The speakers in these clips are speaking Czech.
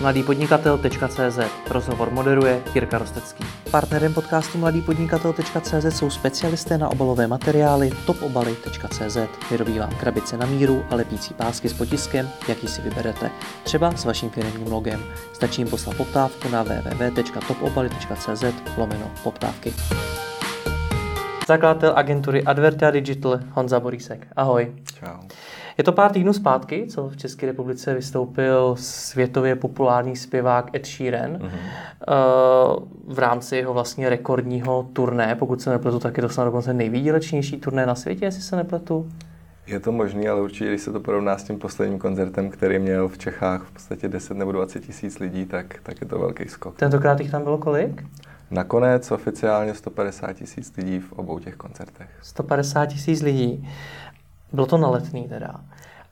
mladýpodnikatel.cz Rozhovor moderuje Jirka Rostecký. Partnerem podcastu mladýpodnikatel.cz jsou specialisté na obalové materiály topobaly.cz. Vyrobí vám krabice na míru a lepící pásky s potiskem, jaký si vyberete. Třeba s vaším firmním logem. Stačí jim poslat poptávku na www.topobaly.cz lomeno poptávky. Zakladatel agentury Advertia Digital Honza Borísek. Ahoj. Čau. Je to pár týdnů zpátky, co v České republice vystoupil světově populární zpěvák Ed Sheeran mm-hmm. v rámci jeho vlastně rekordního turné. Pokud se nepletu, tak je to snad dokonce nejvýdělečnější turné na světě, jestli se nepletu. Je to možné, ale určitě, když se to porovná s tím posledním koncertem, který měl v Čechách v podstatě 10 nebo 20 tisíc lidí, tak, tak je to velký skok. Tentokrát jich tam bylo kolik? Nakonec oficiálně 150 tisíc lidí v obou těch koncertech. 150 tisíc lidí. Bylo to na letný teda.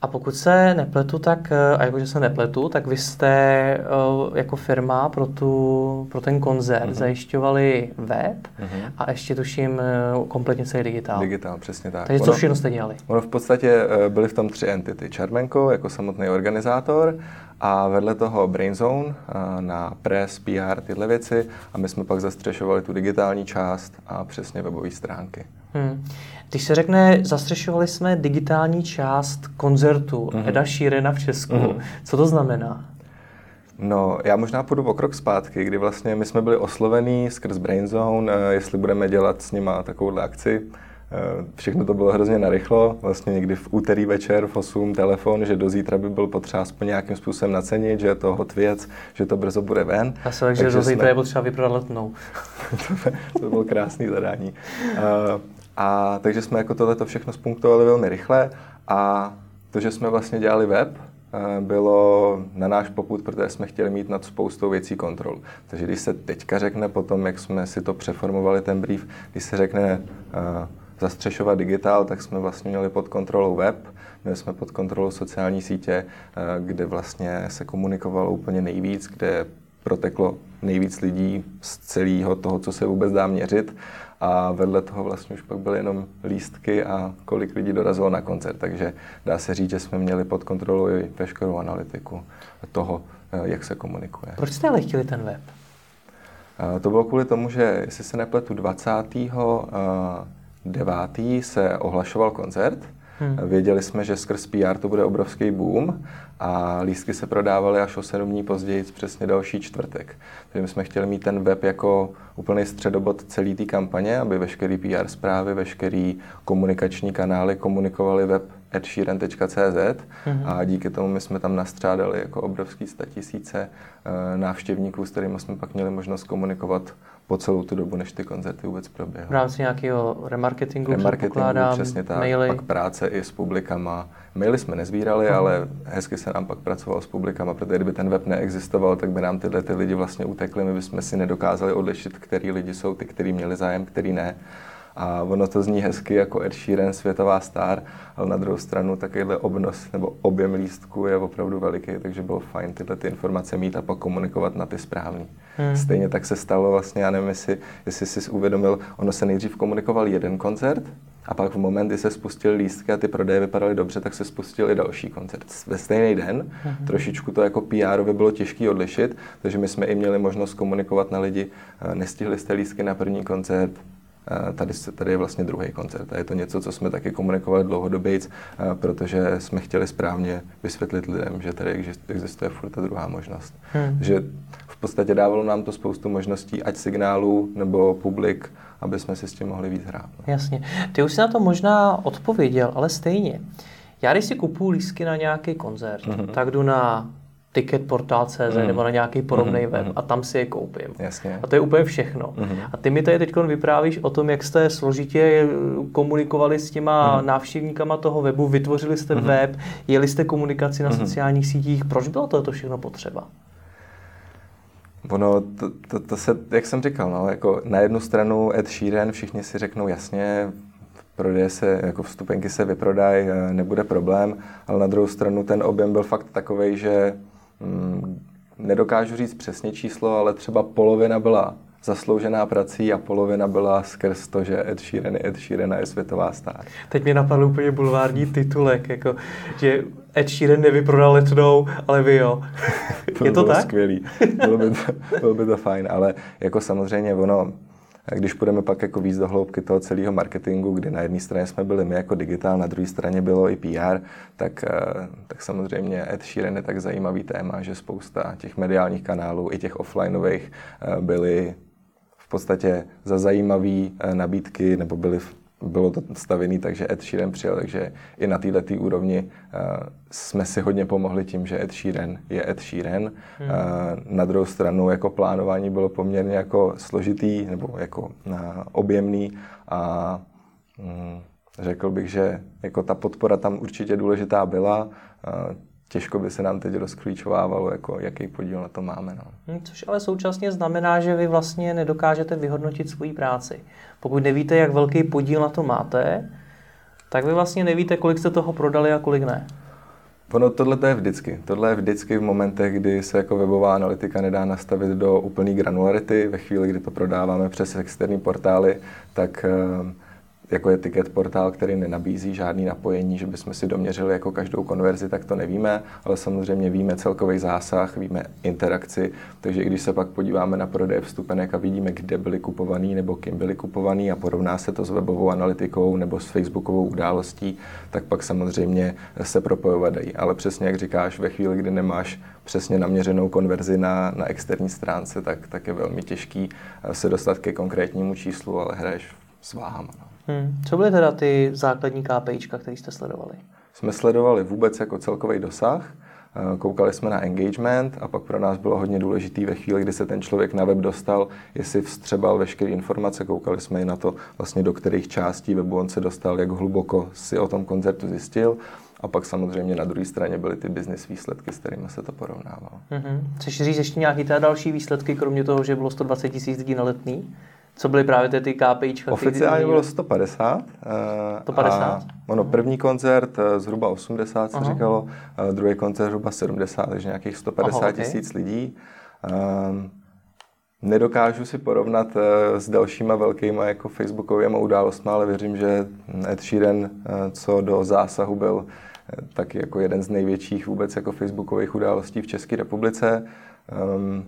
A pokud se nepletu, tak, eh, a jakože se nepletu, tak vy jste eh, jako firma pro, tu, pro ten koncert mm-hmm. zajišťovali web mm-hmm. a ještě tuším eh, kompletně celý digitál. Digitál, přesně tak. Takže co všechno jste dělali? Ono v podstatě byly v tom tři entity. Charmenko jako samotný organizátor a vedle toho Brainzone na press, PR, tyhle věci a my jsme pak zastřešovali tu digitální část a přesně webové stránky. Hmm. Když se řekne, zastřešovali jsme digitální část koncertu mm-hmm. Eda Sheerana v Česku, mm-hmm. co to znamená? No, já možná půjdu o krok zpátky, kdy vlastně my jsme byli oslovení skrz Brainzone, eh, jestli budeme dělat s nima takovouhle akci. Eh, všechno to bylo hrozně narychlo, vlastně někdy v úterý večer v 8 telefon, že do zítra by byl potřeba aspoň nějakým způsobem nacenit, že je to hot věc, že to brzo bude ven. A se že do zítra jsme... je potřeba vyprodat letnou. to, to bylo krásný zadání. Uh, a takže jsme jako tohleto všechno spunktovali velmi rychle a to, že jsme vlastně dělali web, eh, bylo na náš poput, protože jsme chtěli mít nad spoustou věcí kontrol. Takže když se teďka řekne potom, jak jsme si to přeformovali, ten brief, když se řekne uh, zastřešovat digitál, tak jsme vlastně měli pod kontrolou web, měli jsme pod kontrolou sociální sítě, uh, kde vlastně se komunikovalo úplně nejvíc, kde proteklo nejvíc lidí z celého toho, co se vůbec dá měřit a vedle toho vlastně už pak byly jenom lístky a kolik lidí dorazilo na koncert, takže dá se říct, že jsme měli pod kontrolou i veškerou analytiku toho, eh, jak se komunikuje. Proč jste ale chtěli ten web? To bylo kvůli tomu, že jestli se nepletu 20. 9. se ohlašoval koncert, Hmm. Věděli jsme, že skrz PR to bude obrovský boom a lístky se prodávaly až o 7 dní později, přesně další čtvrtek. Takže my jsme chtěli mít ten web jako úplný středobod celé té kampaně, aby veškerý PR zprávy, veškerý komunikační kanály komunikovali web edsheeran.cz hmm. a díky tomu my jsme tam nastřádali jako obrovský statisíce uh, návštěvníků, s kterými jsme pak měli možnost komunikovat po celou tu dobu, než ty koncerty vůbec proběhly. V rámci nějakého remarketingu, remarketingu přesně tak, maily. pak práce i s publikama. Maily jsme nezbírali, uh-huh. ale hezky se nám pak pracovalo s publikama, protože kdyby ten web neexistoval, tak by nám tyhle ty lidi vlastně utekli, my bychom si nedokázali odlišit, který lidi jsou ty, kteří měli zájem, který ne. A ono to zní hezky jako Ed Sheeran, světová star, ale na druhou stranu takovýhle obnos nebo objem lístků je opravdu veliký, takže bylo fajn tyhle ty informace mít a pak komunikovat na ty správný. Hmm. Stejně tak se stalo vlastně, já nevím, jestli, jestli jsi uvědomil, ono se nejdřív komunikoval jeden koncert, a pak v moment, kdy se spustil lístky a ty prodeje vypadaly dobře, tak se spustil i další koncert. Ve stejný den, hmm. trošičku to jako pr bylo těžké odlišit, takže my jsme i měli možnost komunikovat na lidi, eh, nestihli jste lístky na první koncert, Tady, tady je vlastně druhý koncert a je to něco, co jsme taky komunikovali dlouhodobě, protože jsme chtěli správně vysvětlit lidem, že tady existuje furt ta druhá možnost. Hmm. Že v podstatě dávalo nám to spoustu možností, ať signálů nebo publik, aby jsme si s tím mohli víc hrát. No. Jasně. Ty už jsi na to možná odpověděl, ale stejně. Já když si kupuju lístky na nějaký koncert, mm-hmm. tak jdu na ticketportal.cz mm. nebo na nějaký podobný mm. web a tam si je koupím. Jasně. A to je úplně všechno. Mm. A ty mi tady teď vyprávíš o tom, jak jste složitě komunikovali s těma mm. návštěvníkama toho webu, vytvořili jste mm. web, jeli jste komunikaci na mm. sociálních sítích. Proč bylo to všechno potřeba? Ono, to, to, to se, jak jsem říkal, no, jako na jednu stranu Ed Sheeran, všichni si řeknou jasně, prodeje se, jako vstupenky se vyprodají, nebude problém, ale na druhou stranu ten objem byl fakt takový, že mm, nedokážu říct přesně číslo, ale třeba polovina byla zasloužená prací a polovina byla skrz to, že Ed Sheeran je Ed Sheeran je světová star. Teď mě napadl úplně bulvární titulek, jako, že Ed Sheeran nevyprodal letnou, ale vy jo. to je to bylo tak? skvělý. Bylo by, to, bylo by to fajn, ale jako samozřejmě ono, když půjdeme pak jako víc do hloubky toho celého marketingu, kdy na jedné straně jsme byli my jako digitál, na druhé straně bylo i PR, tak, eh, tak samozřejmě Ed Sheeran je tak zajímavý téma, že spousta těch mediálních kanálů, i těch offlineových, eh, byly v podstatě za zajímavé eh, nabídky nebo byly bylo to stavěné tak, že Ed Sheeran přijel, takže i na této úrovni uh, jsme si hodně pomohli tím, že Ed Sheeran je Ed Sheeran. Hmm. Uh, na druhou stranu jako plánování bylo poměrně jako složitý nebo jako uh, objemný a um, řekl bych, že jako ta podpora tam určitě důležitá byla. Uh, těžko by se nám teď rozklíčovávalo, jako jaký podíl na to máme. No. Hm, což ale současně znamená, že vy vlastně nedokážete vyhodnotit svoji práci. Pokud nevíte, jak velký podíl na to máte, tak vy vlastně nevíte, kolik jste toho prodali a kolik ne. Ono tohle je vždycky. Tohle je vždycky v momentech, kdy se jako webová analytika nedá nastavit do úplné granularity. Ve chvíli, kdy to prodáváme přes externí portály, tak uh, jako je ticket portál, který nenabízí žádný napojení, že bychom si doměřili jako každou konverzi, tak to nevíme, ale samozřejmě víme celkový zásah, víme interakci, takže když se pak podíváme na prodej vstupenek a vidíme, kde byly kupovaný nebo kým byly kupovaný a porovná se to s webovou analytikou nebo s facebookovou událostí, tak pak samozřejmě se propojovat dají. Ale přesně jak říkáš, ve chvíli, kdy nemáš přesně naměřenou konverzi na, na externí stránce, tak, tak je velmi těžký se dostat ke konkrétnímu číslu, ale hraješ s váhama. No. Hmm. Co byly teda ty základní KPIčka, které jste sledovali? Jsme sledovali vůbec jako celkový dosah, eh, koukali jsme na engagement a pak pro nás bylo hodně důležitý ve chvíli, kdy se ten člověk na web dostal, jestli vstřebal veškeré informace, koukali jsme i na to, vlastně do kterých částí webu on se dostal, jak hluboko si o tom koncertu zjistil. A pak samozřejmě na druhé straně byly ty business výsledky, s kterými se to porovnávalo. Mm-hmm. Chceš říct ještě nějaké další výsledky, kromě toho, že bylo 120 tisíc lidí na letný? Co byly právě ty, ty KPIčka? Oficiálně bylo 150. 150? A ono, první koncert eh, zhruba 80 se Aha. říkalo, druhý koncert zhruba 70, takže nějakých 150 Aha, okay. tisíc lidí. Um, nedokážu si porovnat s dalšíma velkýma jako facebookovými událostmi, ale věřím, že Ed Sheeran, co do zásahu byl taky jako jeden z největších vůbec jako facebookových událostí v České republice. Um,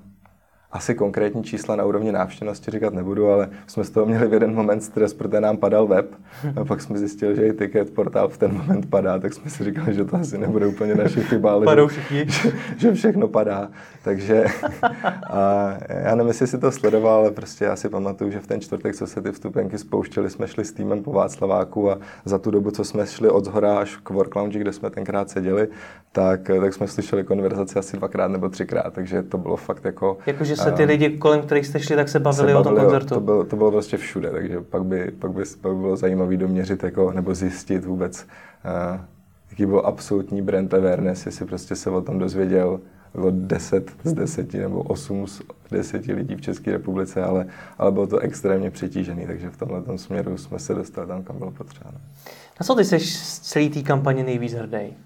asi konkrétní čísla na úrovni návštěvnosti říkat nebudu, ale jsme z toho měli v jeden moment stres, protože nám padal web. A pak jsme zjistili, že i ticket portál v ten moment padá, tak jsme si říkali, že to asi nebude úplně naše chyba, ale že, že, že, všechno padá. Takže a já nevím, jestli si to sledoval, ale prostě já si pamatuju, že v ten čtvrtek, co se ty vstupenky spouštěly, jsme šli s týmem po Václaváku a za tu dobu, co jsme šli od zhora až k Work Lounge, kde jsme tenkrát seděli, tak, tak jsme slyšeli konverzaci asi dvakrát nebo třikrát, takže to bylo fakt jako... Jakože se ty lidi, kolem kterých jste šli, tak se bavili, se bavili o tom koncertu. To bylo, to bylo prostě všude, takže pak by, pak by, pak by bylo zajímavé doměřit jako, nebo zjistit vůbec, uh, jaký byl absolutní brand awareness, jestli prostě se o tom dozvěděl o 10 z 10 nebo 8 z 10 lidí v České republice, ale, ale bylo to extrémně přetížený, takže v tomhle směru jsme se dostali tam, kam bylo potřeba. No. Na co ty jsi z celé té kampaně nejvíc hrdý?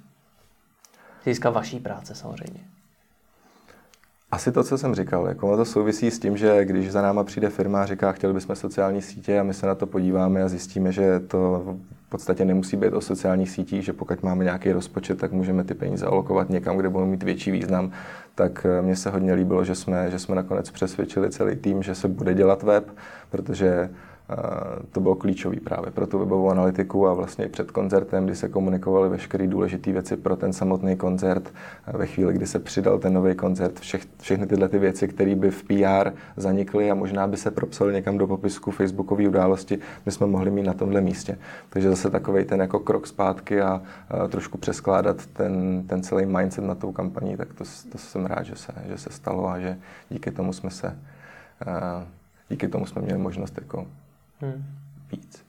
Získá vaší práce samozřejmě. Asi to, co jsem říkal, jako to souvisí s tím, že když za náma přijde firma a říká, chtěli bychom sociální sítě a my se na to podíváme a zjistíme, že to v podstatě nemusí být o sociálních sítích, že pokud máme nějaký rozpočet, tak můžeme ty peníze alokovat někam, kde budou mít větší význam, tak eh, mně se hodně líbilo, že jsme, že jsme nakonec přesvědčili celý tým, že se bude dělat web, protože to bylo klíčové právě pro tu webovou analytiku a vlastně i před koncertem, kdy se komunikovaly veškeré důležité věci pro ten samotný koncert. Ve chvíli, kdy se přidal ten nový koncert, všech, všechny tyhle ty věci, které by v PR zanikly a možná by se propsaly někam do popisku Facebookové události, my jsme mohli mít na tomhle místě. Takže zase takový ten jako krok zpátky a, a trošku přeskládat ten, ten celý mindset na tou kampaní, tak to, to jsem rád, že se, že se stalo a že díky tomu jsme se díky tomu jsme měli možnost jako hmm. víc.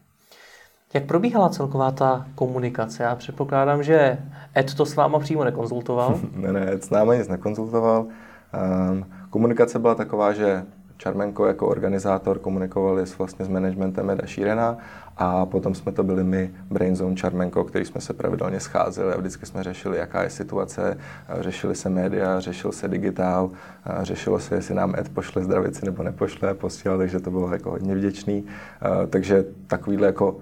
Jak probíhala celková ta komunikace? Já předpokládám, že Ed to s váma přímo nekonzultoval. ne, ne, Ed s námi nic nekonzultoval. Um, komunikace byla taková, že Čarmenko jako organizátor komunikovali s, vlastně s managementem Eda Šírena a potom jsme to byli my, Brainzone Čarmenko, který jsme se pravidelně scházeli a vždycky jsme řešili, jaká je situace, řešili se média, řešil se digitál, řešilo se, jestli nám Ed pošle zdravici nebo nepošle, posílal, takže to bylo jako hodně vděčný. Takže takovýhle jako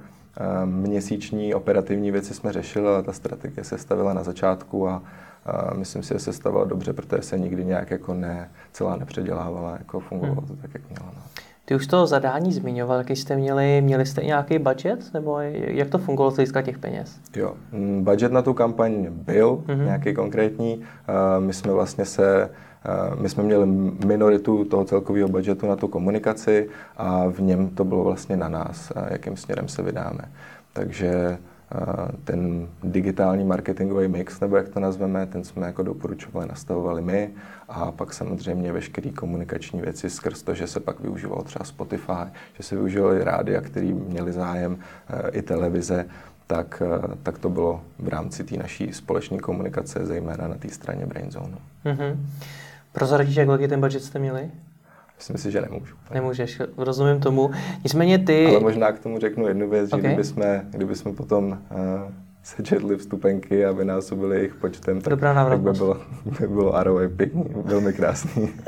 měsíční operativní věci jsme řešili, ale ta strategie se stavila na začátku a, a myslím si, že se stavila dobře, protože se nikdy nějak jako ne, celá nepředělávala, jako fungovalo to tak, jak mělo. No. Ty už to zadání zmiňoval, jaký jste měli, měli jste nějaký budget, nebo jak to fungovalo z hlediska těch peněz? Jo, mm, budget na tu kampaň byl mm-hmm. nějaký konkrétní. My jsme vlastně se my jsme měli minoritu toho celkového budžetu na tu komunikaci a v něm to bylo vlastně na nás, jakým směrem se vydáme. Takže ten digitální marketingový mix, nebo jak to nazveme, ten jsme jako doporučovali, nastavovali my a pak samozřejmě veškeré komunikační věci skrz to, že se pak využívalo třeba Spotify, že se využívali rádia, který měli zájem, i televize, tak, tak to bylo v rámci té naší společné komunikace, zejména na té straně Brainzone. Mm-hmm. Prozradíš, jak velký ten budget jste měli? Myslím si, že nemůžu. Nemůžeš, rozumím tomu. Nicméně ty... Ale možná k tomu řeknu jednu věc, okay. že kdyby jsme, kdyby jsme potom uh, sečetli vstupenky a vynásobili jejich počtem, tak, Dobrá tak by bylo, by bylo ROI pěkný, velmi krásný.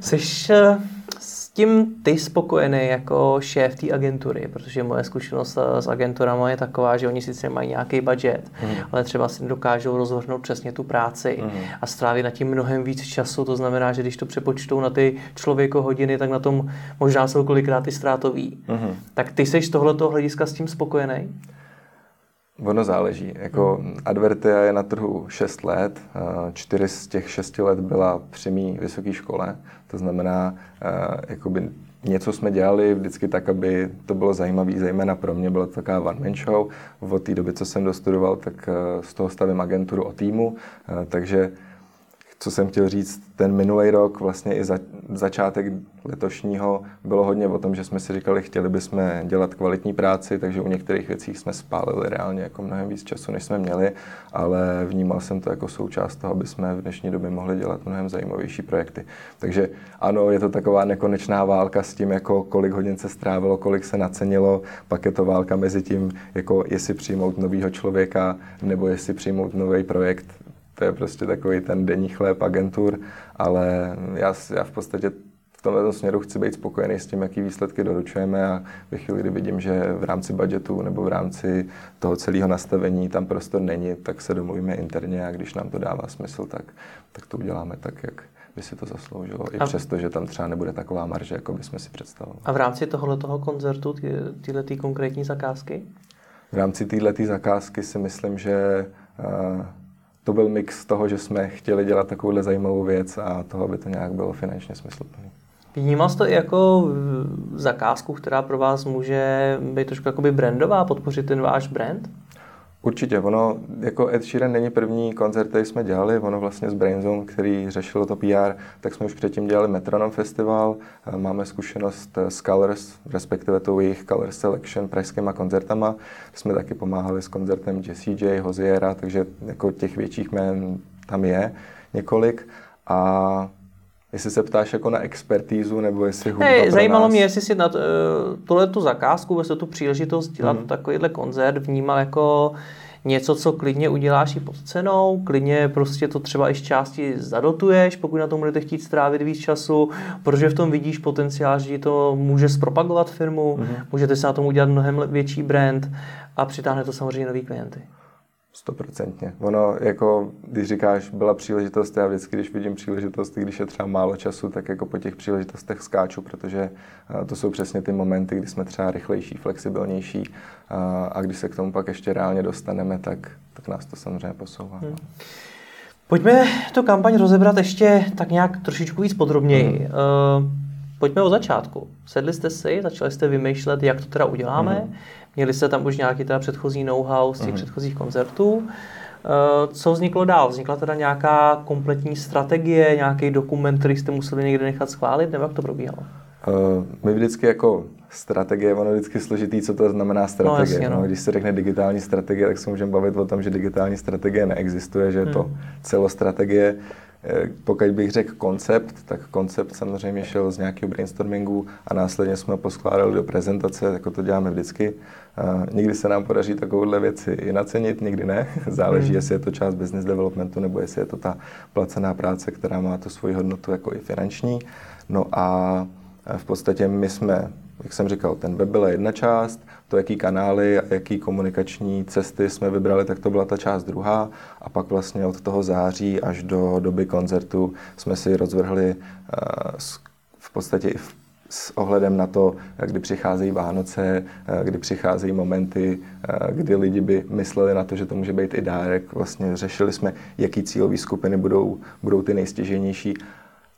Jsi uh, tím ty spokojený jako šéf té agentury, protože moje zkušenost eh, s agenturami je taková, že oni sice mají nějaký budget, mm. ale třeba si dokážou rozhodnout přesně tu práci mm. a strávit na tím mnohem víc času. To znamená, že když to přepočtou na ty člověko hodiny, tak na tom možná jsou kolikrát i ztrátový. Mm. Tak ty jsi z tohoto hlediska s tím spokojený? Ono záleží. Jako hmm. Advertia je na trhu 6 let, čtyři z těch 6 let byla při mý vysoké škole, to znamená, jakoby něco jsme dělali vždycky tak, aby to bylo zajímavé, zejména pro mě, byla to taková one-man show. Od té doby, co jsem dostudoval, tak z toho stavím agenturu o týmu, takže co jsem chtěl říct, ten minulý rok, vlastně i za, začátek letošního, bylo hodně o tom, že jsme si říkali, chtěli bychom dělat kvalitní práci, takže u některých věcí jsme spálili reálně jako mnohem víc času, než jsme měli, ale vnímal jsem to jako součást toho, aby jsme v dnešní době mohli dělat mnohem zajímavější projekty. Takže ano, je to taková nekonečná válka s tím, jako kolik hodin se strávilo, kolik se nacenilo, pak je to válka mezi tím, jako jestli přijmout nového člověka, nebo jestli přijmout nový projekt to je prostě takový ten denní chléb agentur, ale já, já v podstatě v tomto směru chci být spokojený s tím, jaký výsledky doručujeme a ve chvíli, kdy vidím, že v rámci budgetu nebo v rámci toho celého nastavení tam prostor není, tak se domluvíme interně a když nám to dává smysl, tak, tak to uděláme tak, jak by si to zasloužilo. I a... přesto, že tam třeba nebude taková marže, jako bychom si představovali. A v rámci tohoto toho koncertu, tyhle ty konkrétní zakázky? V rámci této zakázky si myslím, že uh, to byl mix toho, že jsme chtěli dělat takovouhle zajímavou věc a toho, aby to nějak bylo finančně smysluplné. Vnímal jsi to i jako zakázku, která pro vás může být trošku jakoby brandová, podpořit ten váš brand? Určitě, ono, jako Ed Sheeran není první koncert, který jsme dělali, ono vlastně z Brainzone, který řešil to PR, tak jsme už předtím dělali Metronom Festival, máme zkušenost s Colors, respektive tou jejich Color Selection pražskýma koncertama, jsme taky pomáhali s koncertem Jessie J, Hoziera, takže jako těch větších jmén tam je několik. A Jestli se ptáš jako na expertízu, nebo jestli hudba hey, Zajímalo nás... mě, jestli si na eh, tohle tu zakázku, jestli tu příležitost dělat mm. takovýhle koncert vnímal jako něco, co klidně uděláš i pod cenou, klidně prostě to třeba i z části zadotuješ, pokud na tom budete chtít strávit víc času, protože v tom vidíš potenciál, že ti to může zpropagovat firmu, mm-hmm. můžete se na tom udělat mnohem větší brand a přitáhne to samozřejmě nový klienty. Stoprocentně. Ono, jako, když říkáš, byla příležitost, já vždycky, když vidím příležitost, když je třeba málo času, tak jako po těch příležitostech skáču, protože eh, to jsou přesně ty momenty, kdy jsme třeba rychlejší, flexibilnější a, a když se k tomu pak ještě reálně dostaneme, tak, tak nás to samozřejmě posouvá. Hmm. Pojďme tu kampaň rozebrat ještě tak nějak trošičku víc podrobněji. Hmm. Uh, pojďme od začátku. Sedli jste si, začali jste vymýšlet, jak to teda uděláme. Hmm Měli jste tam už nějaký teda předchozí know-how z těch uh-huh. předchozích koncertů. Eh, co vzniklo dál? Vznikla teda nějaká kompletní strategie, nějaký dokument, který jste museli někde nechat schválit, nebo jak to probíhalo? Uh, my vždycky jako strategie, ono je vždycky složitý, co to znamená strategie. No, jasně, no. No, když se řekne digitální strategie, tak se můžeme bavit o tom, že digitální strategie neexistuje, že je to hmm. celostrategie. Eh, pokud bych řekl koncept, tak koncept samozřejmě šel z nějakého brainstormingu a následně jsme ho poskládali do prezentace, jako to děláme vždycky. A nikdy se nám podaří takovouhle věci i nacenit, nikdy ne. Záleží, hmm. jestli je to část business developmentu nebo jestli je to ta placená práce, která má tu svoji hodnotu jako i finanční. No a v podstatě my jsme, jak jsem říkal, ten web byla jedna část, to, jaký kanály a jaký komunikační cesty jsme vybrali, tak to byla ta část druhá. A pak vlastně od toho září až do doby koncertu jsme si rozvrhli uh, v podstatě i s ohledem na to, kdy přicházejí Vánoce, kdy přicházejí momenty, kdy lidi by mysleli na to, že to může být i dárek. Vlastně řešili jsme, jaký cílové skupiny budou, budou ty nejstěženější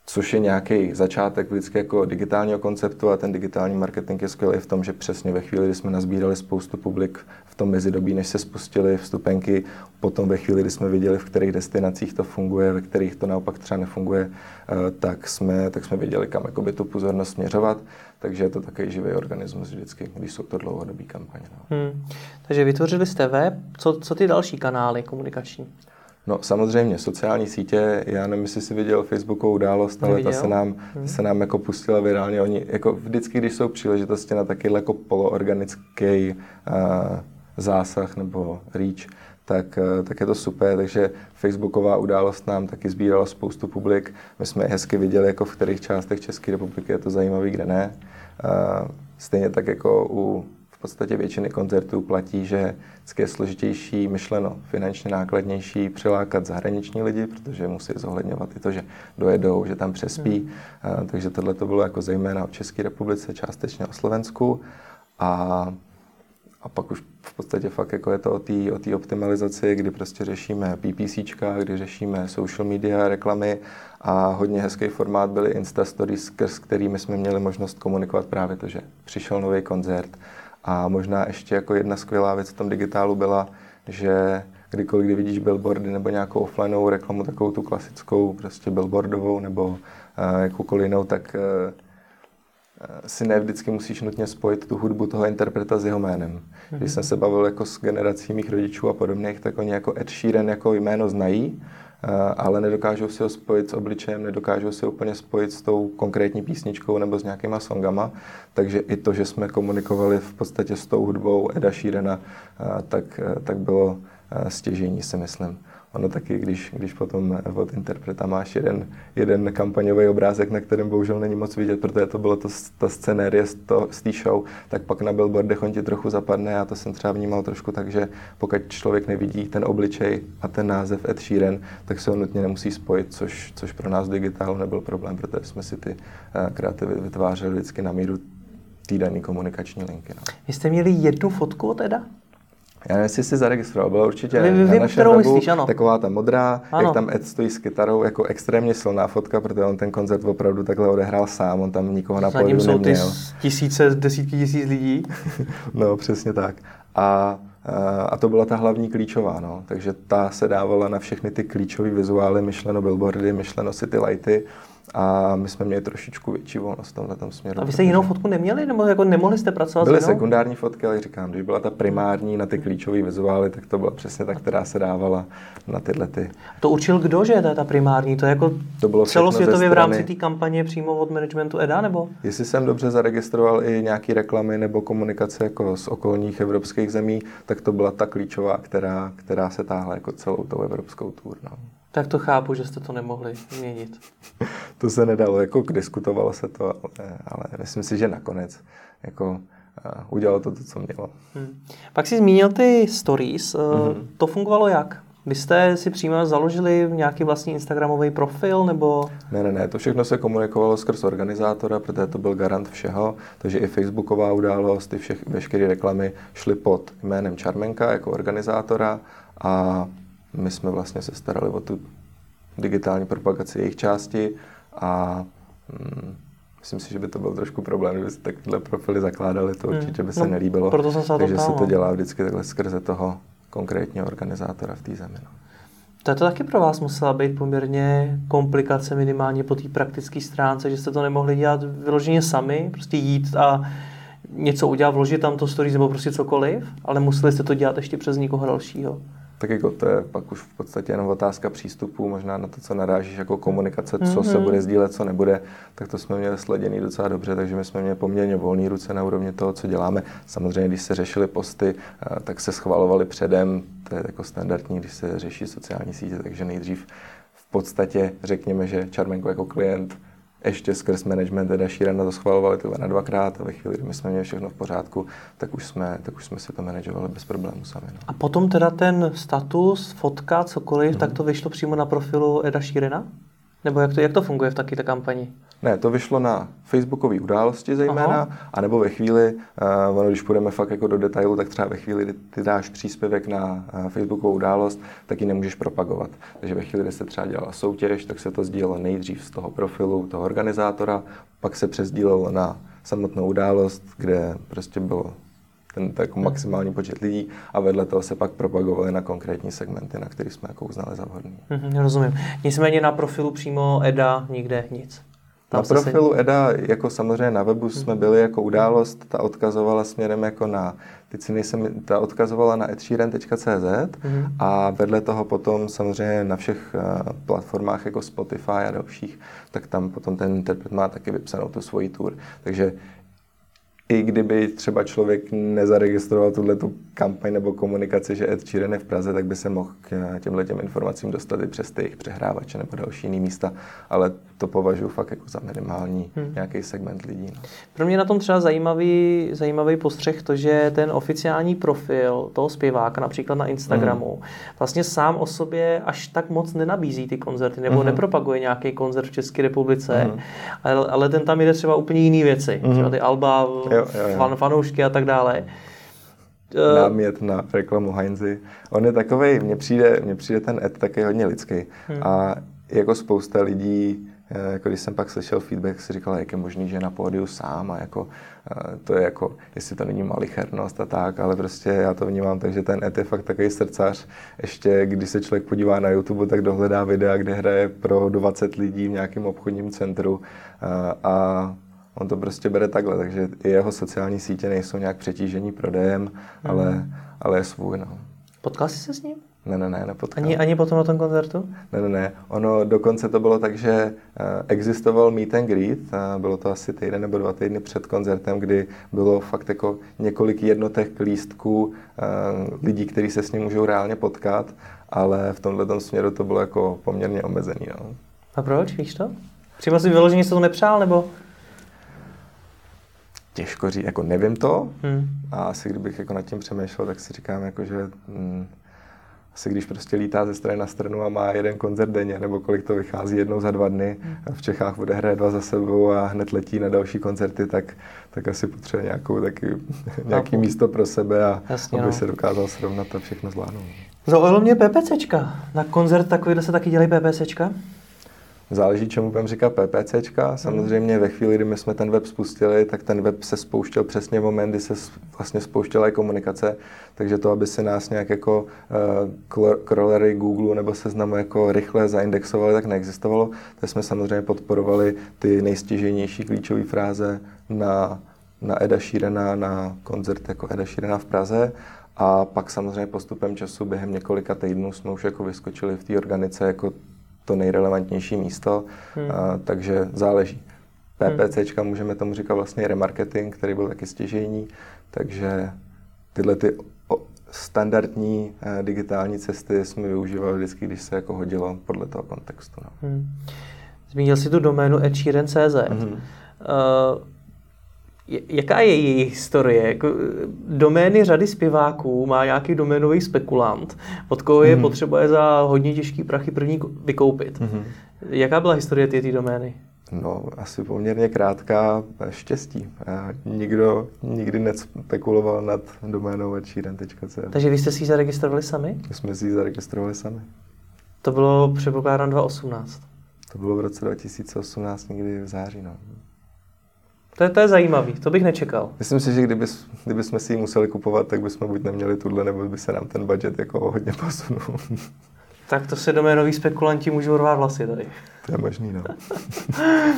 což je nějaký začátek vždycky jako digitálního konceptu a ten digitální marketing je skvělý v tom, že přesně ve chvíli, kdy jsme nazbírali spoustu publik v tom mezidobí, než se spustili vstupenky, potom ve chvíli, kdy jsme viděli, v kterých destinacích to funguje, ve kterých to naopak třeba nefunguje, eh, tak jsme, tak jsme věděli, kam jakoby tu pozornost směřovat. Takže je to takový živý organismus vždycky, když jsou to dlouhodobý kampaně. No. Hmm. Takže vytvořili jste web, co, co ty další kanály komunikační? No samozřejmě, sociální sítě, já nevím, jestli jsi viděl Facebookovou událost, ale ta se nám, hmm. se nám jako pustila virálně. Oni jako vždycky, když jsou příležitosti na taky jako poloorganický uh, zásah nebo reach, tak, uh, tak je to super. Takže Facebooková událost nám taky sbírala spoustu publik. My jsme hezky viděli, jako v kterých částech České republiky je to zajímavý, kde ne. Uh, stejně tak jako u podstatě většiny koncertů platí, že je složitější, myšleno finančně nákladnější přilákat zahraniční lidi, protože musí zohledňovat i to, že dojedou, že tam přespí. Hmm. Takže tohle to bylo jako zejména v České republice, částečně o Slovensku. A, a pak už v podstatě fakt jako je to o té o optimalizaci, kdy prostě řešíme PPC, kdy řešíme social media, reklamy a hodně hezký formát byly Insta Stories, s kterými jsme měli možnost komunikovat právě to, že přišel nový koncert, a možná ještě jako jedna skvělá věc v tom digitálu byla, že kdykoliv, kdy vidíš billboardy nebo nějakou offlineovou reklamu, takovou tu klasickou, prostě billboardovou nebo uh, jakoukoliv jinou, tak uh, si ne vždycky musíš nutně spojit tu hudbu toho interpreta s jeho jménem. Mm-hmm. Když jsem se bavil jako s generací mých rodičů a podobných, tak oni jako Ed Sheeran jako jméno znají, ale nedokážou si ho spojit s obličejem, nedokážou si úplně spojit s tou konkrétní písničkou nebo s nějakýma songama, takže i to, že jsme komunikovali v podstatě s tou hudbou Eda Sheerana, eh, tak, eh, tak bylo stěžení, si myslím. Ono taky, když, když potom od interpreta máš jeden, jeden kampaňový obrázek, na kterém bohužel není moc vidět, protože to bylo to, ta scenérie z, z té show, tak pak na billboardech on ti trochu zapadne. Já to jsem třeba vnímal trošku tak, že pokud člověk nevidí ten obličej a ten název Ed Sheeran, tak se ho nutně nemusí spojit, což, což pro nás digitálu nebyl problém, protože jsme si ty uh, kreativy vytvářeli vždycky na míru týdenní komunikační linky. No. Vy jste měli jednu fotku od Eda? Já nevím, jestli jsi zaregistroval, byla určitě vy, vy, na našem webu myslíš, ano. taková ta modrá, ano. jak tam Ed stojí s kytarou, jako extrémně silná fotka, protože on ten koncert opravdu takhle odehrál sám, on tam nikoho na pódiu jsou ty tisíce, desítky tisíc lidí. no, přesně tak. A a to byla ta hlavní klíčová, no. takže ta se dávala na všechny ty klíčové vizuály, myšleno billboardy, myšleno city lighty a my jsme měli trošičku větší volnost v tomhle směru. A vy jste jinou fotku neměli, nebo jako nemohli jste pracovat Byly sekundární fotky, ale říkám, když byla ta primární na ty klíčové vizuály, tak to byla přesně ta, která se dávala na tyhle ty. To určil kdo, že je ta, ta primární? To je jako to bylo celosvětově v rámci té kampaně přímo od managementu EDA, nebo? Jestli jsem dobře zaregistroval i nějaké reklamy nebo komunikace jako z okolních evropských zemí, tak to byla ta klíčová, která, která se táhla jako celou tou evropskou tour. No. Tak to chápu, že jste to nemohli změnit. to se nedalo, jako diskutovalo se to, ale, ale myslím si, že nakonec jako uh, udělalo to, to co mělo. Hmm. Pak si zmínil ty stories. Mm-hmm. To fungovalo jak? Vy jste si přímo založili nějaký vlastní Instagramový profil, nebo? Ne, ne, ne, to všechno se komunikovalo skrz organizátora, protože to byl garant všeho, takže i Facebooková událost, i všech, veškeré reklamy šly pod jménem Čarmenka jako organizátora a my jsme vlastně se starali o tu digitální propagaci jejich části a mm, myslím si, že by to byl trošku problém, kdyby se takhle profily zakládali, to hmm. určitě by se no, nelíbilo. Proto jsem se takže se to dělá vždycky takhle skrze toho konkrétního organizátora v té zemi. No. To, to taky pro vás musela být poměrně komplikace minimálně po té praktické stránce, že jste to nemohli dělat vyloženě sami, prostě jít a něco udělat, vložit tam to stories nebo prostě cokoliv, ale museli jste to dělat ještě přes někoho dalšího. Tak jako to je pak už v podstatě jenom otázka přístupu, možná na to, co narážíš jako komunikace, co mm-hmm. se mhm. bude sdílet, co nebude, tak to jsme měli sleděný docela dobře, takže my jsme měli poměrně volné ruce na úrovni toho, co děláme. Samozřejmě, když se řešily posty, eh, tak se schvalovali předem, to je jako standardní, když se řeší sociální sítě, takže nejdřív v podstatě řekněme, že Charmenko jako klient ještě skrz management Eda Sheerana to schvalovali tyhle na dvakrát a ve chvíli, kdy my jsme měli všechno v pořádku, tak už jsme, tak už jsme si to manažovali bez problémů sami. No. A potom teda ten status, fotka, cokoliv, mm. tak to vyšlo přímo na profilu Eda Sheerana? Nebo jak to, jak to funguje v taky té kampani? Ne, to vyšlo na facebookové události zejména, Aha. anebo ve chvíli, uh, ono, když půjdeme fakt jako do detailu, tak třeba ve chvíli, kdy ty dáš příspěvek na uh, facebookovou událost, tak ji nemůžeš propagovat. Takže ve chvíli, kdy se třeba dělala soutěž, tak se to sdílelo nejdřív z toho profilu toho organizátora, pak se přesdílelo na samotnou událost, kde prostě bylo ten tak maximální počet lidí a vedle toho se pak propagovali na konkrétní segmenty, na které jsme jako uznali za vhodný. Mm-hmm, rozumím. Nicméně na profilu přímo EDA nikde nic. Tam na profilu se... EDA, jako samozřejmě na webu jsme mhm. byli jako událost, ta odkazovala směrem jako na, teď si nejsem, ta odkazovala na edsheeran.cz mm-hmm. a vedle toho potom samozřejmě na všech uh, platformách jako Spotify a dalších, tak tam potom ten interpret má taky vypsanou tu svoji tour. Takže i kdyby třeba člověk nezaregistroval tuhle tu kampaň nebo komunikaci, že Ed Sheeran je v Praze, tak by se mohl k těmhle těm informacím dostat i přes ty jejich přehrávače nebo další jiný místa, ale to považuji fakt jako za minimální hmm. nějaký segment lidí. No. Pro mě na tom třeba zajímavý, zajímavý postřeh to, že ten oficiální profil toho zpěváka, například na Instagramu, hmm. vlastně sám o sobě až tak moc nenabízí ty koncerty, nebo hmm. nepropaguje nějaký koncert v České republice, hmm. ale, ale ten tam jde třeba úplně jiné věci, hmm. třeba ty alba, jo, jo, jo. Fan, fanoušky a tak dále. Eh, námět na reklamu Heinzy. On je takový, mně přijde, mně přijde ten Ed taky hodně lidský. Hmm. A jako spousta lidí, jako když jsem pak slyšel feedback, si říkal, jak je možný, že je na pódiu sám a jako eh, to je jako, jestli to není malichernost a tak, ale prostě já to vnímám tak, že ten Ed je fakt takový srdcař. Ještě když se člověk podívá na YouTube, tak dohledá videa, kde hraje pro 20 lidí v nějakém obchodním centru a on to prostě bere takhle, takže i jeho sociální sítě nejsou nějak přetížení prodejem, mm. ale, ale je svůj. No. Potkal jsi se s ním? Ne, ne, ne, nepotkal. Ani, ani potom na tom koncertu? Ne, ne, ne. Ono dokonce to bylo tak, že uh, existoval meet and greet, bylo to asi týden nebo dva týdny před koncertem, kdy bylo fakt jako několik jednotek lístků uh, lidí, kteří se s ním můžou reálně potkat, ale v tomhle směru to bylo jako poměrně omezený. No. A proč, víš to? Přímo si vyloženě se to nepřál, nebo? těžko říct, jako nevím to hmm. a asi kdybych jako nad tím přemýšlel, tak si říkám, jako, že hm, asi když prostě lítá ze strany na stranu a má jeden koncert denně, nebo kolik to vychází jednou za dva dny, hmm. a v Čechách bude hraje dva za sebou a hned letí na další koncerty, tak, tak asi potřebuje nějakou taky, nějaký místo pro sebe a Jasně, aby no. se dokázal srovnat a všechno zvládnout. Zaujalo mě PPCčka. Na koncert takovýhle se taky dělají PPCčka? Záleží, čemu budeme říkat PPCčka. Samozřejmě ve chvíli, kdy my jsme ten web spustili, tak ten web se spouštěl přesně v moment, kdy se vlastně spouštěla i komunikace, takže to, aby se nás nějak jako uh, crawlery Google nebo seznamu jako rychle zaindexovali, tak neexistovalo. Tak jsme samozřejmě podporovali ty nejstěžejnější klíčové fráze na, na Eda Sheerana, na koncert jako Eda Sheerana v Praze. A pak samozřejmě postupem času během několika týdnů jsme už jako vyskočili v té organice jako to nejrelevantnější místo, hmm. a, takže záleží. PPCčka hmm. můžeme tomu říkat vlastně remarketing, který byl taky stěžejní, takže tyhle ty standardní eh, digitální cesty jsme využívali vždycky, když se jako hodilo podle toho kontextu. No. Hmm. Zmínil jsi tu doménu edsheeran.cz. Hmm. Uh, Jaká je její historie? Jako, domény řady zpěváků má nějaký doménový spekulant, od koho je mm-hmm. potřeba je za hodně těžký prachy první vykoupit. Mm-hmm. Jaká byla historie té domény? No, asi poměrně krátká štěstí. A nikdo nikdy nespekuloval nad doménou adšíren.cz. Takže vy jste si ji zaregistrovali sami? My jsme si ji zaregistrovali sami. To bylo předpokládám 2018. To bylo v roce 2018, někdy v září. No. To je, to je zajímavý, to bych nečekal. Myslím si, že kdyby, kdyby jsme si ji museli kupovat, tak bychom buď neměli tuhle, nebo by se nám ten budget jako hodně posunul. Tak to se doménoví spekulanti můžou rvát vlasy tady. To je možný, no.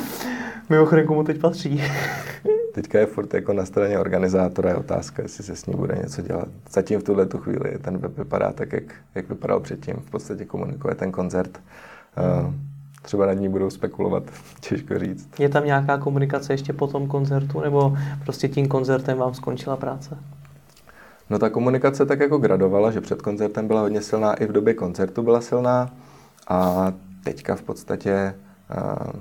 Mimochodem, komu teď patří? teďka je furt jako na straně organizátora je otázka, jestli se s ním bude něco dělat. Zatím v tuhle tu chvíli ten web vypadá tak, jak, jak vypadal předtím. V podstatě komunikuje ten koncert. Uh, třeba nad ní budou spekulovat, těžko říct. Je tam nějaká komunikace ještě po tom koncertu, nebo prostě tím koncertem vám skončila práce? No ta komunikace tak jako gradovala, že před koncertem byla hodně silná, i v době koncertu byla silná a teďka v podstatě uh,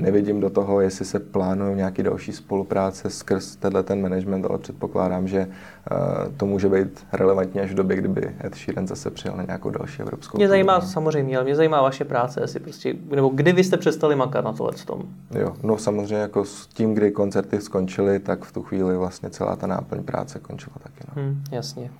nevidím do toho, jestli se plánují nějaký další spolupráce skrz tenhle ten management, ale předpokládám, že uh, to může být relevantní až v době, kdyby Ed Sheeran zase přijel na nějakou další evropskou. Mě zajímá turnaj. samozřejmě, ale mě zajímá vaše práce, jestli prostě, nebo kdy vy jste přestali makat na tohle tom? Jo, no samozřejmě jako s tím, kdy koncerty skončily, tak v tu chvíli vlastně celá ta náplň práce končila taky. No. Hmm, jasně.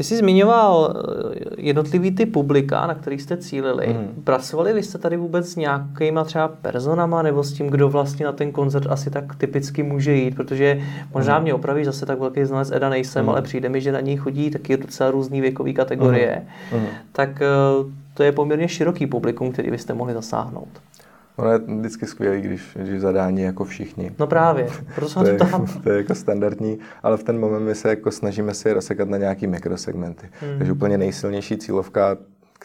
Ty jsi zmiňoval eh, jednotlivý ty publika, na kterých jste cílili. Mm. Pracovali vy jste tady vůbec s nějakýma třeba personama nebo s tím, kdo vlastně na ten koncert asi tak typicky může jít, protože možná mm. mě opraví zase tak velký znalec Eda nejsem, mm. ale přijde mi, že na něj chodí taky docela různý věkový kategorie. Mm. Tak eh, to je poměrně široký publikum, který byste mohli zasáhnout. Ono je vždycky skvělý, když, když zadání jako všichni. No právě, proto jsem to, je, tam. to je jako standardní, ale v ten moment my se jako snažíme si je rozsekat na nějaký mikrosegmenty. Hmm. Takže úplně nejsilnější cílovka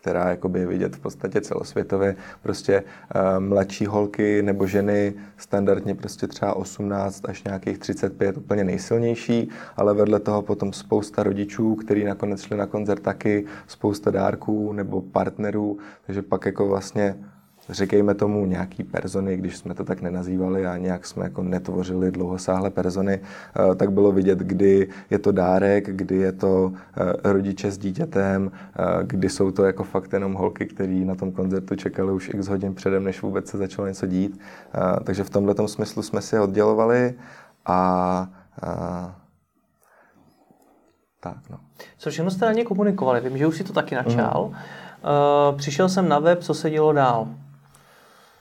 která jakoby je vidět v podstatě celosvětově. Prostě uh, mladší holky nebo ženy, standardně prostě třeba 18 až nějakých 35, úplně nejsilnější, ale vedle toho potom spousta rodičů, kteří nakonec šli na koncert taky, spousta dárků nebo partnerů, takže pak jako vlastně řekejme tomu nějaký persony, když jsme to tak nenazývali a nějak jsme jako netvořili dlouhosáhlé persony, eh, tak bylo vidět, kdy je to dárek, kdy je to eh, rodiče s dítětem, eh, kdy jsou to jako fakt jenom holky, který na tom koncertu čekali už x hodin předem, než vůbec se začalo něco dít. Takže v tomhle smyslu jsme si oddělovali a, a tak, no. Co všechno jste na ně komunikovali? Vím, že už si to taky načal. Mm. Uh, přišel jsem na web, co se dělo dál?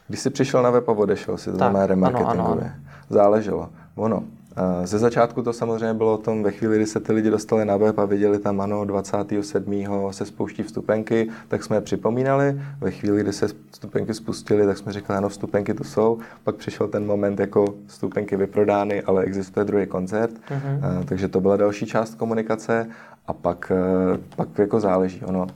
Když jsi přišel na web a odešel si, to znamená remarketingově. Záleželo. Ono, ze začátku to samozřejmě bylo o tom, ve chvíli, kdy se ty lidi dostali na web a viděli tam, ano, 27. se spouští vstupenky, tak jsme je připomínali. Ve chvíli, kdy se vstupenky spustily, tak jsme říkali, ano, vstupenky tu jsou. Pak přišel ten moment, jako vstupenky vyprodány, ale existuje druhý koncert. Uh-huh. Takže to byla další část komunikace. A pak, e, pak jako záleží. Ono,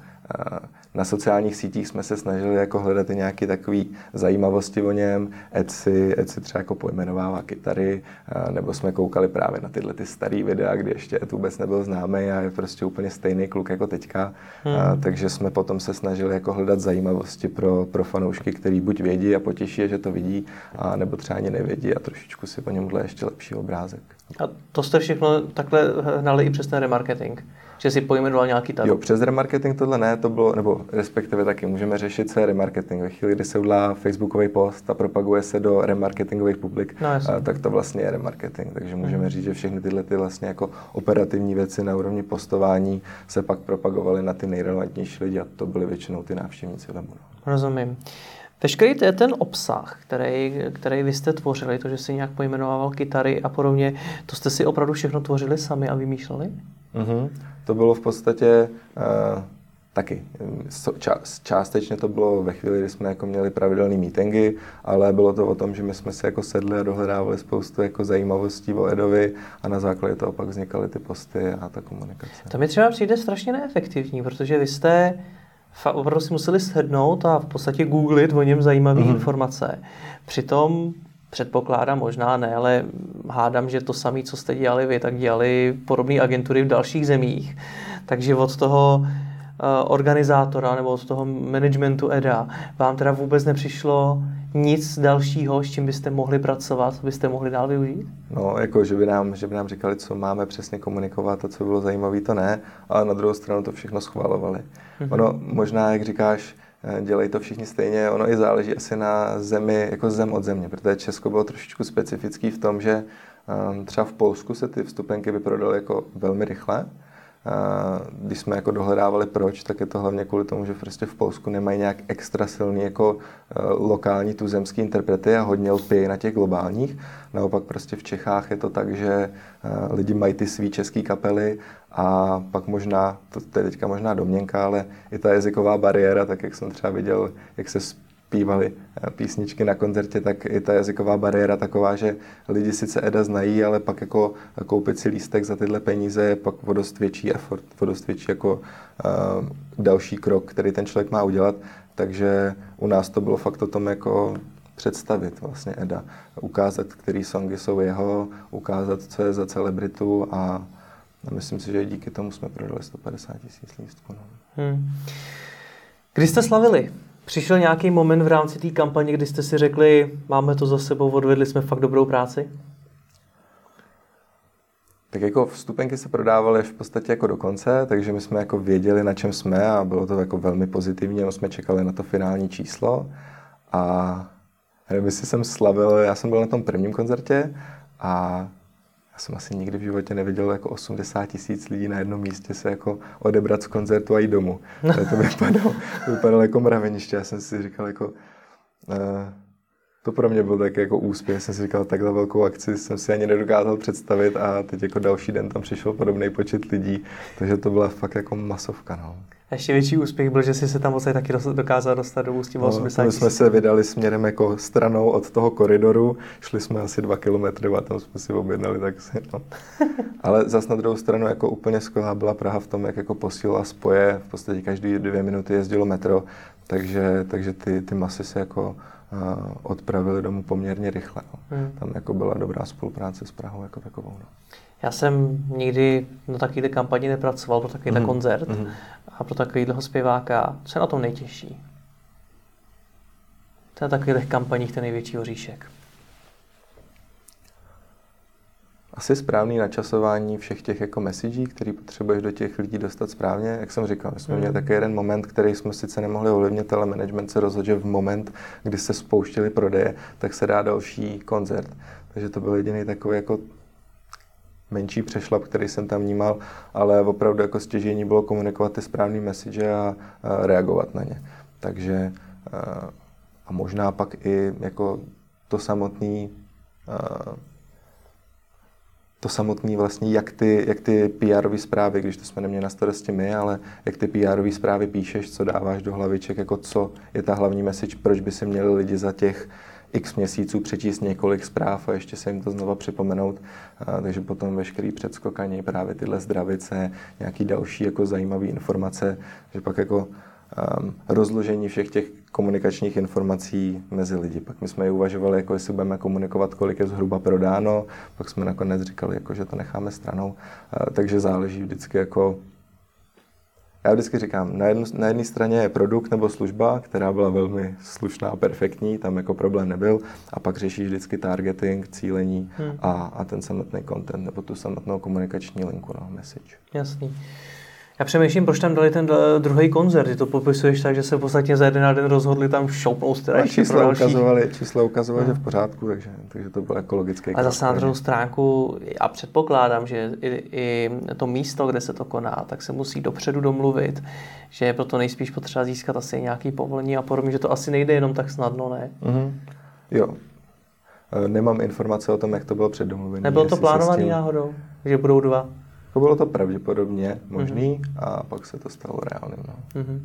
na sociálních sítích jsme se snažili jako hledat i nějaké takové zajímavosti o něm. Etsy, Etsy třeba jako pojmenovává kytary, nebo jsme koukali právě na tyhle ty staré videa, kdy ještě Ed vůbec nebyl známý a je prostě úplně stejný kluk jako teďka. Hmm. A, takže jsme potom se snažili jako hledat zajímavosti pro, pro fanoušky, který buď vědí a potěší je, že to vidí, a nebo třeba ani nevědí a trošičku si po něm ještě lepší obrázek. A to jste všechno takhle hnali i přes ten remarketing? že si pojmenoval nějaký tato. Jo, přes remarketing tohle ne, to bylo, nebo respektive taky můžeme řešit, co je remarketing. Ve chvíli, kdy se udělá Facebookový post a propaguje se do remarketingových publik, no, a, tak to vlastně je remarketing. Takže můžeme hmm. říct, že všechny tyhle ty vlastně jako operativní věci na úrovni postování se pak propagovaly na ty nejrelevantnější lidi a to byly většinou ty návštěvníci webu. No. Rozumím. Veškerý ten obsah, který, který vy jste tvořili, to, že si nějak pojmenovával kytary a podobně, to jste si opravdu všechno tvořili sami a vymýšleli? Mm-hmm. To bylo v podstatě uh, taky. částečně to bylo ve chvíli, kdy jsme jako měli pravidelné meetingy, ale bylo to o tom, že my jsme si jako sedli a dohledávali spoustu jako zajímavostí o Edovi a na základě toho pak vznikaly ty posty a ta komunikace. To mi třeba přijde strašně neefektivní, protože vy jste opravdu si museli sednout a v podstatě googlit o něm zajímavé mm-hmm. informace. Přitom Předpokládám, možná ne, ale hádám, že to samé, co jste dělali vy, tak dělali podobné agentury v dalších zemích. Takže od toho uh, organizátora nebo od toho managementu EDA vám teda vůbec nepřišlo nic dalšího, s čím byste mohli pracovat, byste mohli dál využít? No, jako, že by nám, že by nám říkali, co máme přesně komunikovat a co bylo zajímavé, to ne, ale na druhou stranu to všechno schvalovali. Mm-hmm. Ono možná, jak říkáš, Eh, dělají to všichni stejně. Ono i záleží asi na zemi, jako zem od země, protože Česko bylo trošičku specifický v tom, že ehm, třeba v Polsku se ty vstupenky vyprodaly jako velmi rychle. Eh, když jsme jako dohledávali proč, tak je to hlavně kvůli tomu, že prostě v Polsku nemají nějak extra silný jako eh, lokální tuzemský interprety a hodně lpějí na těch globálních. Naopak prostě v Čechách je to tak, že lidi mají ty svý české kapely a pak možná, to je teďka možná domněnka, ale i ta jazyková bariéra, tak jak jsem třeba viděl, jak se zpívali eh, písničky na koncertě, tak i ta jazyková bariéra taková, že lidi sice Eda znají, ale pak jako koupit si lístek za tyhle peníze je pak o dost větší effort, o dost větší jako uh, další krok, který ten člověk má udělat. Takže u nás to bylo fakt o tom jako představit vlastně Eda, ukázat, který songy jsou jeho, ukázat, co je za celebritu a myslím si, že díky tomu jsme prodali 150 tisíc lístků. No. Hmm. Kdy jste slavili? Přišel nějaký moment v rámci té kampaně, kdy jste si řekli, máme to za sebou, odvedli jsme fakt dobrou práci? Tak jako vstupenky se prodávaly v podstatě jako do konce, takže my jsme jako věděli, na čem jsme a bylo to jako velmi pozitivní, no jsme čekali na to finální číslo a nevím, jestli jsem slavil, já jsem byl na tom prvním koncertě a já jsem asi nikdy v životě neviděl jako 80 tisíc lidí na jednom místě se jako odebrat z koncertu a jít domů. to vypadalo, to vypadalo jako mraveniště. Já jsem si říkal jako, uh, to pro mě byl tak jako úspěch. Jsem si říkal, takhle velkou akci jsem si ani nedokázal představit a teď jako další den tam přišel podobný počet lidí, takže to byla fakt jako masovka. No. A ještě větší úspěch byl, že jsi se tam vlastně taky dokázal dostat do Ústí no, 80 My jsme se vydali směrem jako stranou od toho koridoru, šli jsme asi dva kilometry a tam jsme si objednali taxi. No. Ale zas na druhou stranu jako úplně skvělá byla Praha v tom, jak jako posílala spoje, v podstatě každý dvě minuty jezdilo metro, takže, takže ty, ty masy se jako odpravily domů poměrně rychle. No. Hmm. Tam jako byla dobrá spolupráce s Prahou jako takovou. No. Já jsem nikdy na takovéhle kampani nepracoval, pro takovýhle mm. koncert mm. a pro takovýhle zpěváka. Co je na tom nejtěžší? To je na takových kampaních ten největší oříšek. Asi správný načasování všech těch jako messagí, který potřebuješ do těch lidí dostat správně. Jak jsem říkal, my jsme mm. měli taky jeden moment, který jsme sice nemohli ovlivnit, ale management se rozhodl, že v moment, kdy se spouštili prodeje, tak se dá další koncert. Takže to byl jediný takový jako menší přešlap, který jsem tam vnímal, ale opravdu jako stěžení bylo komunikovat ty správné message a, a reagovat na ně. Takže a, možná pak i jako to samotný a, to samotný vlastně, jak ty, jak ty PR zprávy, když to jsme neměli na starosti my, ale jak ty PR zprávy píšeš, co dáváš do hlaviček, jako co je ta hlavní message, proč by se měli lidi za těch x měsíců přečíst několik zpráv a ještě se jim to znova připomenout. A, takže potom veškerý předskokání, právě tyhle zdravice, nějaký další jako zajímavé informace, že pak jako rozložení všech těch komunikačních informací mezi lidi. Pak my jsme ji uvažovali, jako jestli budeme komunikovat, kolik je zhruba prodáno, pak jsme nakonec říkali, jako, že to necháme stranou. Uh, takže záleží vždycky jako já vždycky říkám, na, jednu, na jedné straně je produkt nebo služba, která byla velmi slušná, perfektní, tam jako problém nebyl, a pak řešíš vždycky targeting, cílení hmm. a, a ten samotný content nebo tu samotnou komunikační linku, no, message. Jasný. Já přemýšlím, proč tam dali ten druhý koncert. Ty to popisuješ tak, že se v podstatě za jeden den rozhodli tam šoupnout teda ještě čísla pro ukazovali, čísla ukazovali, no. že v pořádku, takže, takže to bylo ekologické. A zase na druhou stránku, a předpokládám, že i, i, to místo, kde se to koná, tak se musí dopředu domluvit, že je proto nejspíš potřeba získat asi nějaký povolení a podobně, že to asi nejde jenom tak snadno, ne? Mm-hmm. Jo. E, nemám informace o tom, jak to bylo předdomluvené. Nebylo to plánovaný tím... náhodou, že budou dva? Jako bylo to pravděpodobně možný mm-hmm. a pak se to stalo reálným. No. Mm-hmm.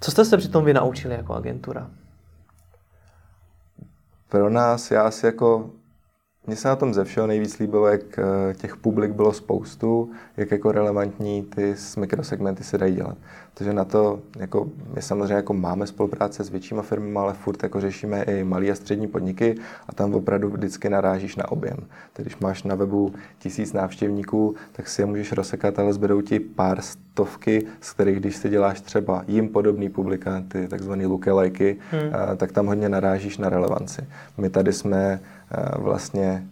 Co jste se přitom vy naučili jako agentura? Pro nás, já si jako mně se na tom ze všeho nejvíc líbilo, jak eh, těch publik bylo spoustu, jak jako relevantní ty mikrosegmenty se dají dělat. Takže na to, jako my samozřejmě jako máme spolupráce s většíma firmami, ale furt jako řešíme i malé a střední podniky a tam opravdu vždycky narážíš na objem. Tedy když máš na webu tisíc návštěvníků, tak si je můžeš rozsekat, ale zbydou ti pár stovky, z kterých když si děláš třeba jim podobný publika, ty takzvané lookalikey, hmm. Eh, tak tam hodně narážíš na relevanci. My tady jsme vlastně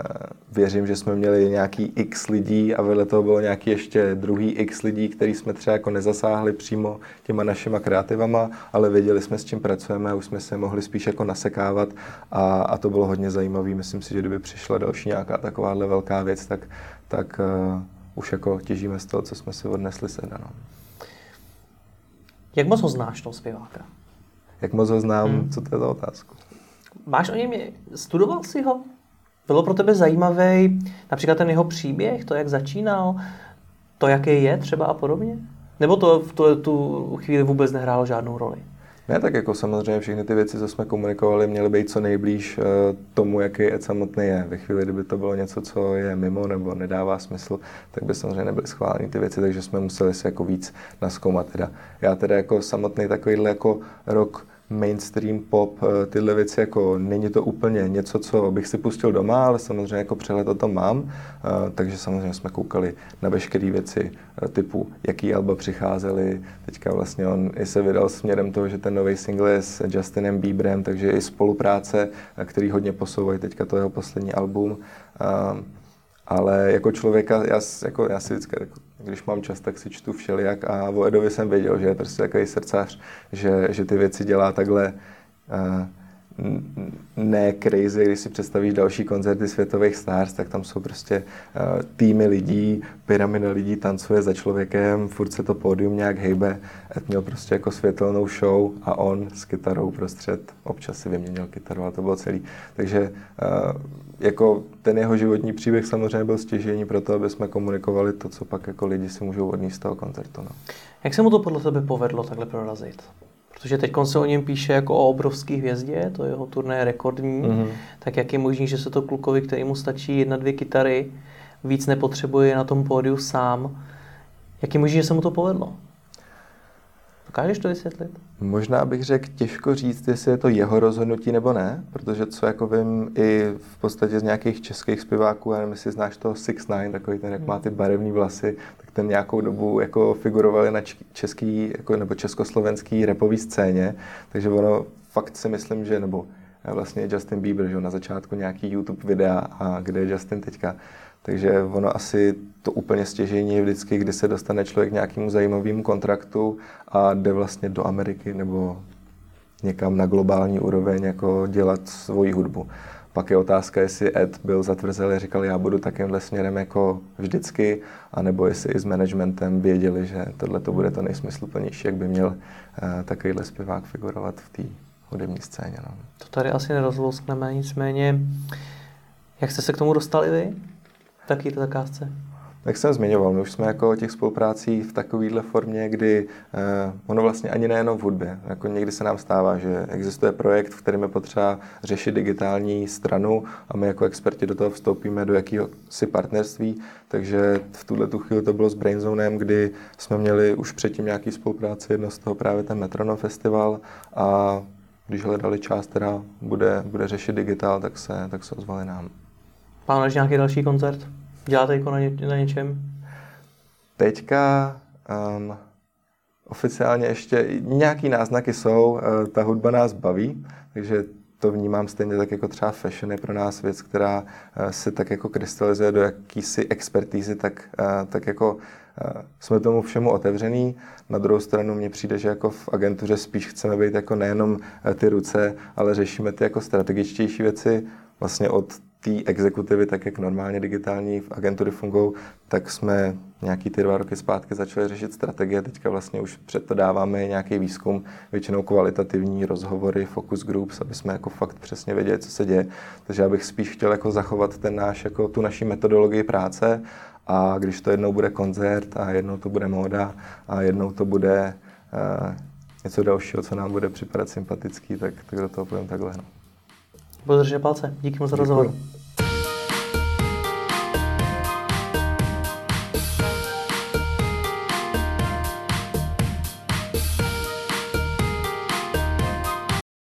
eh, věřím, že jsme měli nějaký x lidí a vedle toho bylo nějaký ještě druhý x lidí, který jsme třeba jako nezasáhli přímo těma našima kreativama, ale věděli jsme, s čím pracujeme a už jsme se mohli spíš jako nasekávat a, a to bylo hodně zajímavé. Myslím si, že kdyby přišla další nějaká takováhle velká věc, tak, tak uh, už jako těžíme z toho, co jsme si odnesli se no. Jak moc ho znáš, toho zpěváka? Jak moc ho znám? Hmm. Co to je za otázku? Máš o něm, studoval jsi ho? Bylo pro tebe zajímavý například ten jeho příběh, to, jak začínal, to, jaký je třeba a podobně? Nebo to v tu, tu chvíli vůbec nehrálo žádnou roli? Ne, tak jako samozřejmě všechny ty věci, co jsme komunikovali, měly být co nejblíž uh, tomu, jaký Ed samotný je. Ve chvíli, kdyby to bylo něco, co je mimo nebo nedává smysl, tak by samozřejmě nebyly schváleny ty věci, takže jsme museli si jako víc naskoumat. Teda. Já teda jako samotný takovýhle jako rok mainstream pop, eh, tyhle věci, jako není to úplně něco, co bych si pustil doma, ale samozřejmě jako přehled o tom mám, eh, takže samozřejmě jsme koukali na veškeré věci eh, typu, jaký alba přicházely, teďka vlastně on i se vydal směrem toho, že ten nový single je s Justinem Bieberem, takže i spolupráce, který hodně posouvají teďka to jeho poslední album, ale jako člověka, já, jako, já si vždycky, jako, když mám čas, tak si čtu všelijak a o Edovi jsem věděl, že je prostě takový srdcař, že, že ty věci dělá takhle uh, ne crazy, když si představíš další koncerty světových stars, tak tam jsou prostě uh, týmy lidí, pyramida lidí tancuje za člověkem, furt se to pódium nějak hejbe. Ed měl prostě jako světelnou show a on s kytarou prostřed, občas si vyměnil kytaru a to bylo celý. Takže uh, jako ten jeho životní příběh samozřejmě byl stěžení pro to, aby jsme komunikovali to, co pak jako lidi si můžou odníst z toho koncertu. No. Jak se mu to podle tebe povedlo takhle prorazit? Protože teď se o něm píše jako o obrovské hvězdě, to jeho turné je rekordní, mm-hmm. tak jak je možný, že se to klukovi, který mu stačí jedna, dvě kytary, víc nepotřebuje na tom pódiu sám. Jak je možný, že se mu to povedlo? Dokážeš to vysvětlit? Možná bych řekl těžko říct, jestli je to jeho rozhodnutí nebo ne, protože co jako vím i v podstatě z nějakých českých zpěváků, já nevím, jestli znáš toho Six Nine, takový ten, jak má ty barevné vlasy, tak ten nějakou dobu jako figurovali na český jako, nebo československý repový scéně, takže ono fakt si myslím, že nebo vlastně Justin Bieber, že na začátku nějaký YouTube videa a kde je Justin teďka, takže ono asi to úplně stěžení je vždycky, kdy se dostane člověk k nějakému zajímavému kontraktu a jde vlastně do Ameriky nebo někam na globální úroveň jako dělat svoji hudbu. Pak je otázka, jestli Ed byl zatvrzelý, říkal, já budu takýmhle směrem jako vždycky, anebo jestli i s managementem věděli, že tohle to bude to nejsmysluplnější, jak by měl uh, takovýhle zpěvák figurovat v té hudební scéně. No. To tady asi nerozlouskneme, nicméně, jak jste se k tomu dostali vy? Takýto zakázce? Jak jsem zmiňoval, my už jsme jako těch spoluprácí v takovéhle formě, kdy eh, ono vlastně ani nejenom v hudbě. Jako někdy se nám stává, že existuje projekt, v kterém je potřeba řešit digitální stranu a my jako experti do toho vstoupíme do si partnerství. Takže v tuhle tu chvíli to bylo s Brainzonem, kdy jsme měli už předtím nějaký spolupráci, jedno z toho právě ten Metronom Festival a když hledali část, která bude, bude řešit digitál, tak se, tak se ozvali nám. Plánuješ nějaký další koncert? Děláte jako na, ně, na něčem? Teďka um, oficiálně ještě nějaký náznaky jsou, uh, ta hudba nás baví, takže to vnímám stejně tak jako třeba fashion je pro nás věc, která uh, se tak jako krystalizuje do jakýsi expertízy, tak, uh, tak jako jsme tomu všemu otevřený. Na druhou stranu mně přijde, že jako v agentuře spíš chceme být jako nejenom ty ruce, ale řešíme ty jako strategičtější věci, vlastně od té exekutivy, tak jak normálně digitální agentury fungují, tak jsme nějaký ty dva roky zpátky začali řešit strategie. Teďka vlastně už před to dáváme nějaký výzkum, většinou kvalitativní rozhovory, focus groups, aby jsme jako fakt přesně věděli, co se děje. Takže já bych spíš chtěl jako zachovat ten náš, jako tu naší metodologii práce a když to jednou bude koncert a jednou to bude móda a jednou to bude uh, něco dalšího, co nám bude připadat sympatický, tak, tak do toho půjdeme takhle. No. Budu držet palce. Díky moc za rozhovor.